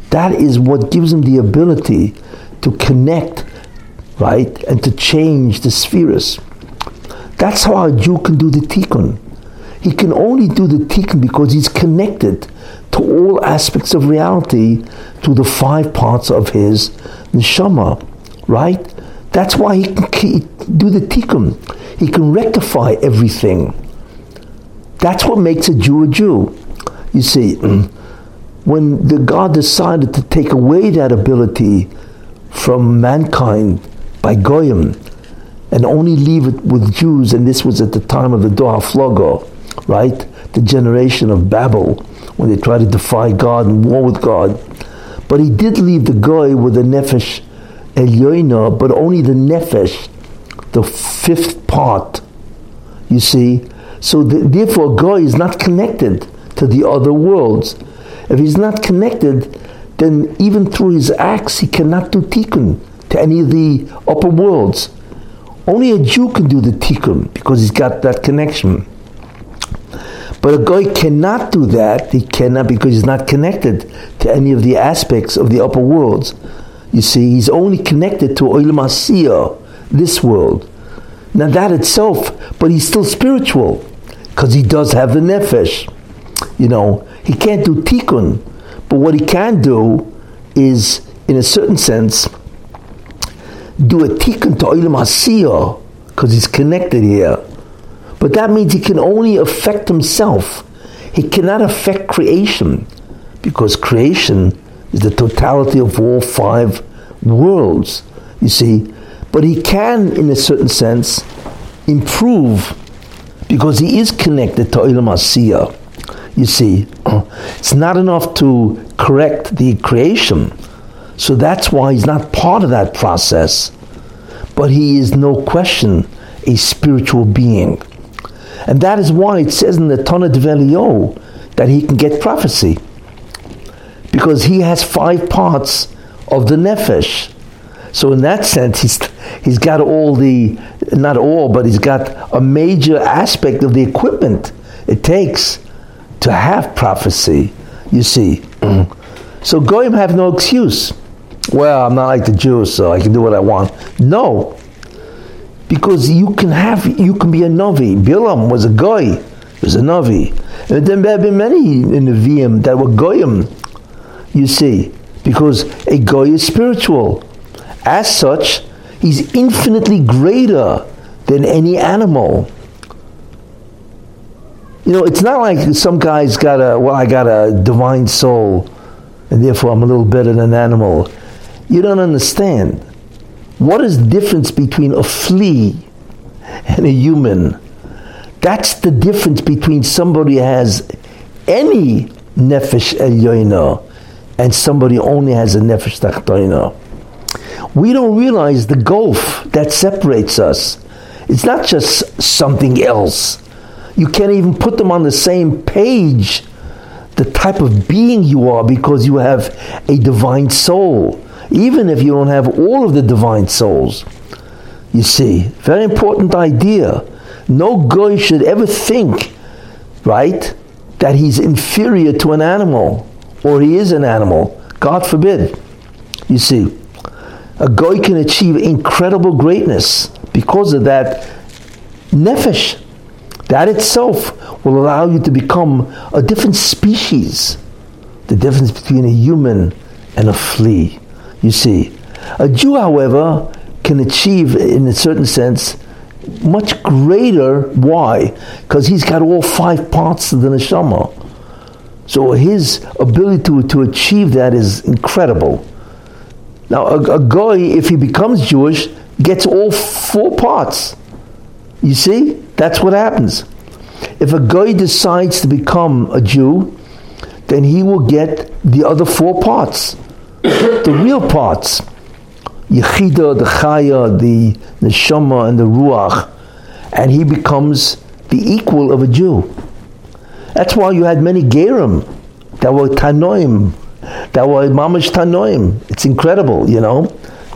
that is what gives him the ability to connect, right, and to change the spheres. That's how a Jew can do the tikkun. He can only do the tikkun because he's connected to all aspects of reality, to the five parts of his neshama, right? That's why he can do the tikkun. He can rectify everything. That's what makes a Jew a Jew. You see, when the God decided to take away that ability from mankind by Goyim and only leave it with Jews, and this was at the time of the Dor Haflogo, right? The generation of Babel, when they tried to defy God and war with God. But he did leave the Goy with the Nefesh Elyoina, but only the Nefesh, the fifth part, you see. So the, therefore, Goy is not connected to the other worlds. If he's not connected, then even through his acts, he cannot do tikkun to any of the upper worlds. Only a Jew can do the tikkun because he's got that connection. But a guy cannot do that. He cannot because he's not connected to any of the aspects of the upper worlds. You see, he's only connected to Olam Asiyah, this world. Now that itself, but he's still spiritual because he does have the nefesh. You know, he can't do tikkun, but what he can do is, in a certain sense, do a tikkun to olam hasiyah because he's connected here. But that means he can only affect himself. He cannot affect creation because creation is the totality of all five worlds. You see, but he can, in a certain sense, improve because he is connected to Olam Asiyah. You see, it's not enough to correct the creation. So that's why he's not part of that process. But he is no question a spiritual being. And that is why it says in the Tanna Devei Eliyahu that he can get prophecy. Because he has five parts of the Nefesh. So in that sense, he's, he's got all the, not all, but he's got a major aspect of the equipment it takes to have prophecy, you see. So Goyim have no excuse. Well, I'm not like the Jews, so I can do what I want. No. Because you can have, you can be a Navi. Bilam was a Goy, was a Navi. And then there have been many in the VM that were Goyim, you see. Because a Goy is spiritual. As such, he's infinitely greater than any animal. You know, it's not like some guy's got a, well, I got a divine soul, and therefore I'm a little better than an animal. You don't understand. What is the difference between a flea and a human? That's the difference between somebody who has any nefesh elyoina and somebody only has a nefesh tachtoina. We don't realize the gulf that separates us. It's not just something else. You can't even put them on the same page, the type of being you are, because you have a divine soul, even if you don't have all of the divine souls. You see, very important idea. No guy should ever think, right, that he's inferior to an animal or he is an animal. God forbid. You see, a guy can achieve incredible greatness because of that nefesh. That itself will allow you to become a different species. The difference between a human and a flea. You see, a Jew, however, can achieve, in a certain sense, much greater. Why? Because he's got all five parts of the neshama. So his ability to, to achieve that is incredible. Now, a, a guy, if he becomes Jewish, gets all four parts. You see? That's what happens. If a guy decides to become a Jew, then he will get the other four parts, the real parts. Yechida, the Chaya, the Neshama, and the Ruach, and he becomes the equal of a Jew. That's why you had many Gerim that were Tanoim, that were Mamash Tanoim. It's incredible, you know.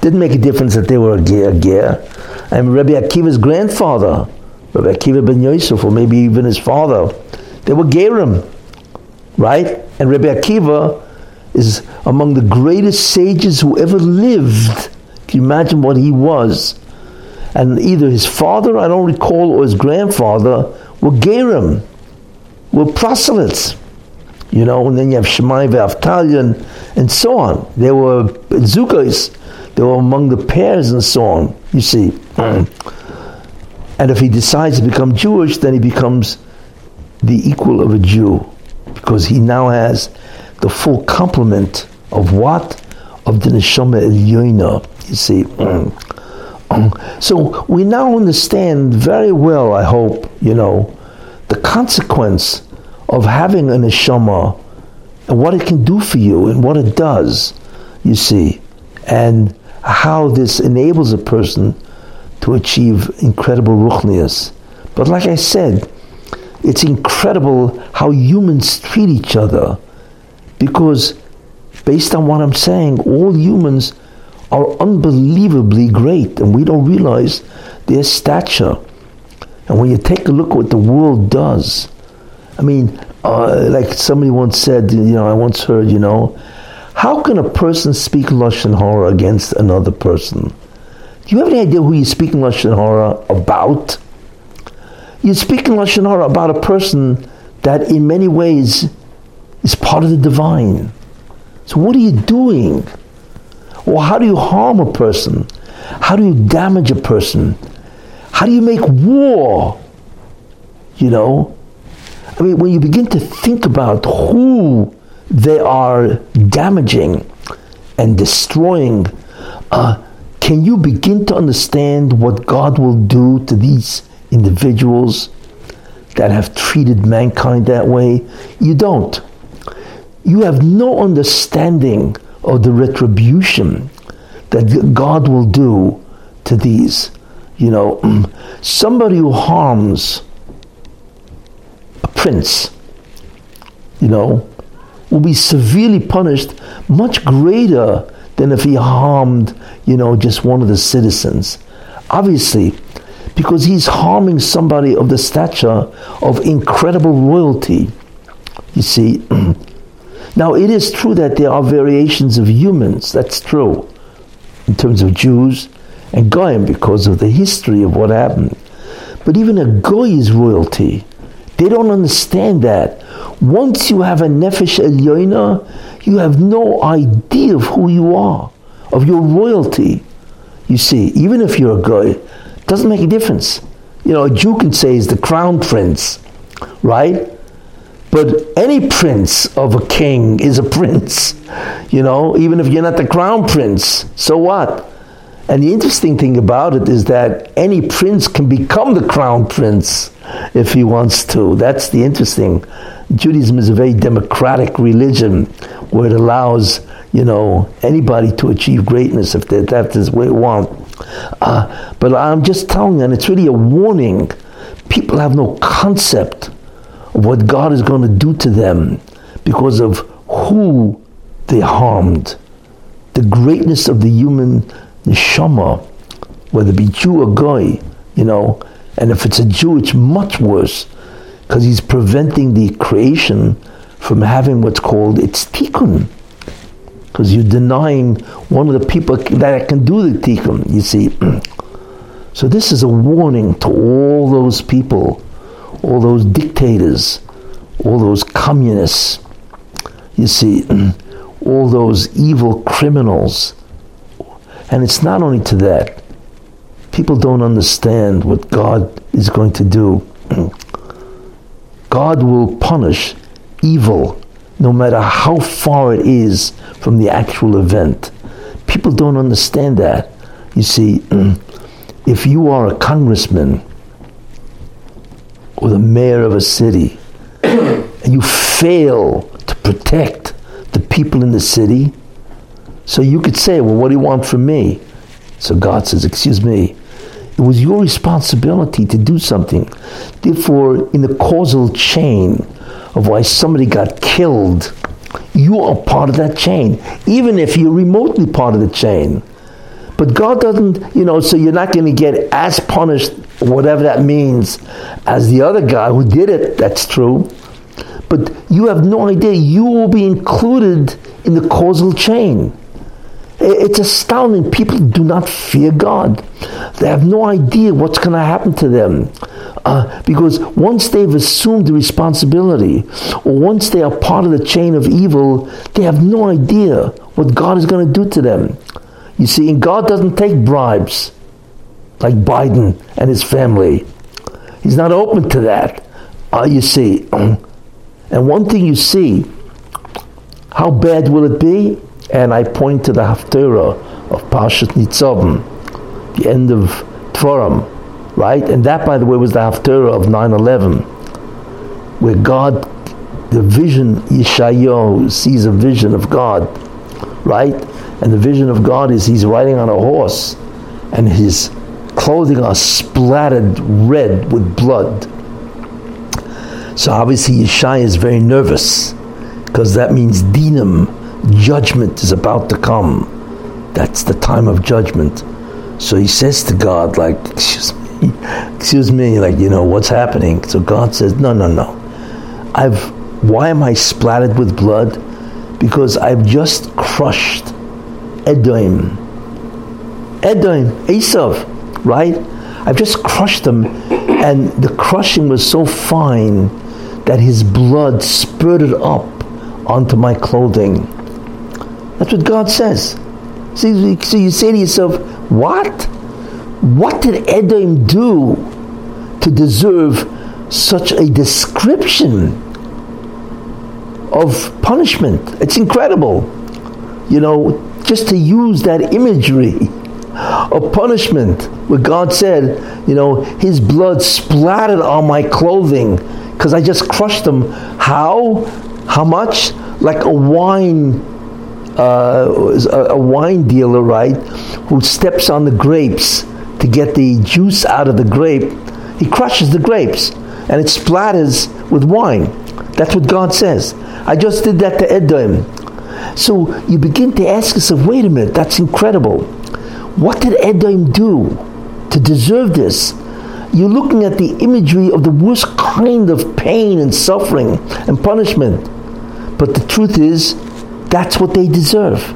Didn't make a difference that they were a Ger. ger. And Rabbi Akiva's grandfather, Rabbi Akiva ben Yosef, or maybe even his father, they were Gerim, right? And Rabbi Akiva is among the greatest sages who ever lived. Can you imagine what he was? And either his father, I don't recall, or his grandfather were Gerim, were proselytes. You know, and then you have Shemaya Ve'Avtalyon and, and so on. They were Zugos, they were among the pairs and so on, you see. And if he decides to become Jewish, then he becomes the equal of a Jew because he now has the full complement of what? Of the Neshama Elyoina, you see. Mm. So we now understand very well, I hope, you know, the consequence of having a Neshama and what it can do for you and what it does, you see, and how this enables a person to achieve incredible ruchnias. But like I said, it's incredible how humans treat each other because based on what I'm saying, all humans are unbelievably great and we don't realize their stature. And when you take a look at what the world does, I mean, uh, like somebody once said, you know, I once heard, you know, how can a person speak Lashon Hara against another person? Do you have any idea who you're speaking Lashon Hara about? You're speaking Lashon Hara about a person that in many ways is part of the divine. So what are you doing? Or how do you harm a person? How do you damage a person? How do you make war? You know? I mean, when you begin to think about who they are damaging and destroying, uh, can you begin to understand what God will do to these individuals that have treated mankind that way? You don't. You have no understanding of the retribution that God will do to these. You know, somebody who harms a prince, you know, will be severely punished, much greater than if he harmed, you know, just one of the citizens. Obviously, because he's harming somebody of the stature of incredible royalty. You see, now it is true that there are variations of humans, that's true, in terms of Jews and Goyim because of the history of what happened. But even a Goy is royalty. They don't understand that. Once you have a Nefesh Elyoina, you have no idea of who you are, of your royalty. You see, even if you're a Goy, doesn't make a difference. You know, a Jew can say he's the crown prince, right? But any prince of a king is a prince, you know, even if you're not the crown prince. So what? And the interesting thing about it is that any prince can become the crown prince if he wants to. That's the interesting. Judaism is a very democratic religion where it allows, you know, anybody to achieve greatness if they, that's what they want. Uh, but I'm just telling and it's really a warning. People have no concept of what God is going to do to them because of who they harmed. The greatness of the human neshama, whether it be Jew or Goy, you know, and if it's a Jew, it's much worse because he's preventing the creation from having what's called its tikkun. Because you're denying one of the people that can do the tikkun, you see. so this is a warning to all those people, all those dictators, all those communists, you see, all those evil criminals. And it's not only to that. People don't understand what God is going to do. God will punish evil no matter how far it is from the actual event. People don't understand that. You see, if you are a congressman or the mayor of a city and you fail to protect the people in the city, so you could say, well, what do you want from me? So God says, excuse me, it was your responsibility to do something. Therefore, in the causal chain of why somebody got killed, you are part of that chain, even if you're remotely part of the chain. But God doesn't, you know, so you're not going to get as punished, whatever that means, as the other guy who did it. That's true. But you have no idea. You will be included in the causal chain. It's astounding. People do not fear God. They have no idea what's going to happen to them. Uh, because once they've assumed the responsibility, or once they are part of the chain of evil, they have no idea what God is going to do to them. You see, God doesn't take bribes like Biden and his family. He's not open to that. Uh, you see. And one thing you see, how bad will it be? And I point to the Haftarah of Parshat Nitzavim, the end of Dvorim, right? And that, by the way, was the Haftarah of 9-11, where God, the vision, Yeshayahu sees a vision of God, right? And the vision of God is he's riding on a horse, and his clothing are splattered red with blood. So obviously Yeshaya is very nervous, because that means dinam, judgment is about to come. That's the time of judgment. So he says to God, like, excuse me, excuse me, like, you know, what's happening? So God says, no, no, no. I've, why am I splattered with blood? Because I've just crushed Edom, Edom, Esav, right? I've just crushed him, and the crushing was so fine that his blood spurted up onto my clothing. That's what God says. So you say to yourself, what? What did Edom do to deserve such a description of punishment? It's incredible. You know, just to use that imagery of punishment, where God said, you know, his blood splattered on my clothing because I just crushed them. How? How much? Like a wine uh, a, wine dealer, right, who steps on the grapes to get the juice out of the grape, he crushes the grapes and it splatters with wine. That's what God says. I just did that to Edom. So you begin to ask yourself, wait a minute, that's incredible. What did Edom do to deserve this? You're looking at the imagery of the worst kind of pain and suffering and punishment. But the truth is, that's what they deserve.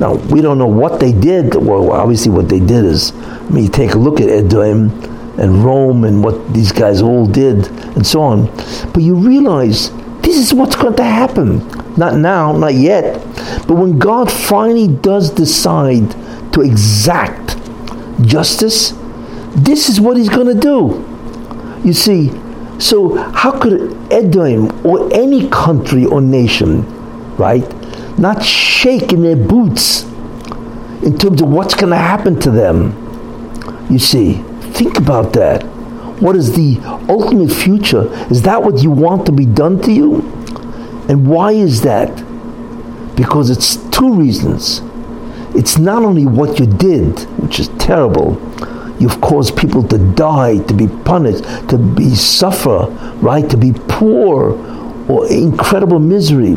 Now, we don't know what they did. Well, obviously, what they did is, I mean, you take a look at Edom and Rome and what these guys all did and so on. But you realize this is what's going to happen. Not now, not yet. But when God finally does decide to exact justice, this is what he's going to do. You see, so how could Edom or any country or nation right? Not shake in their boots in terms of what's going to happen to them. You see, think about that. What is the ultimate future? Is that what you want to be done to you? And why is that? Because it's two reasons. It's not only what you did, which is terrible, you've caused people to die, to be punished, to be suffer, right? To be poor or incredible misery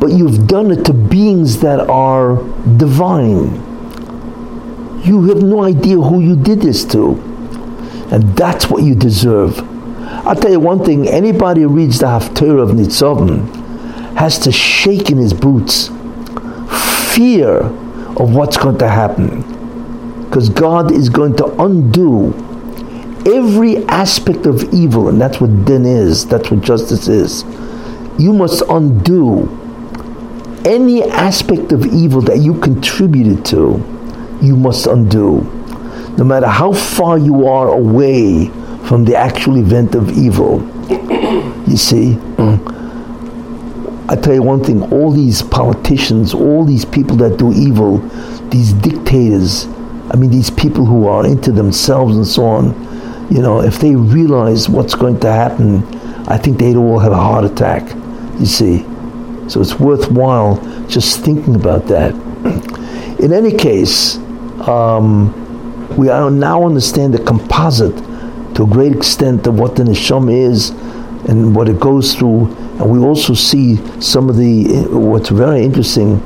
but you've done it to beings that are divine. You have no idea who you did this to. And that's what you deserve. I'll tell you one thing anybody who reads the Haftarah of Nitzavim has to shake in his boots, fear of what's going to happen. Because God is going to undo every aspect of evil, and that's what din is, that's what justice is. You must undo any aspect of evil that you contributed to, you must undo. No matter how far you are away from the actual event of evil. You see? I tell you one thing all these politicians, all these people that do evil, these dictators, I mean, these people who are into themselves and so on, you know, if they realize what's going to happen, I think they'd all have a heart attack, you see. So it's worthwhile just thinking about that. In any case, um, we now understand the composite to a great extent of what the neshama is and what it goes through, and we also see some of the what's very interesting.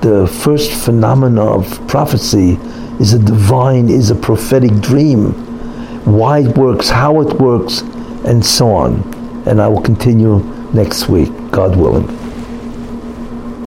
The first phenomena of prophecy is a divine, is a prophetic dream. Why it works, how it works, and so on. And I will continue next week, God willing.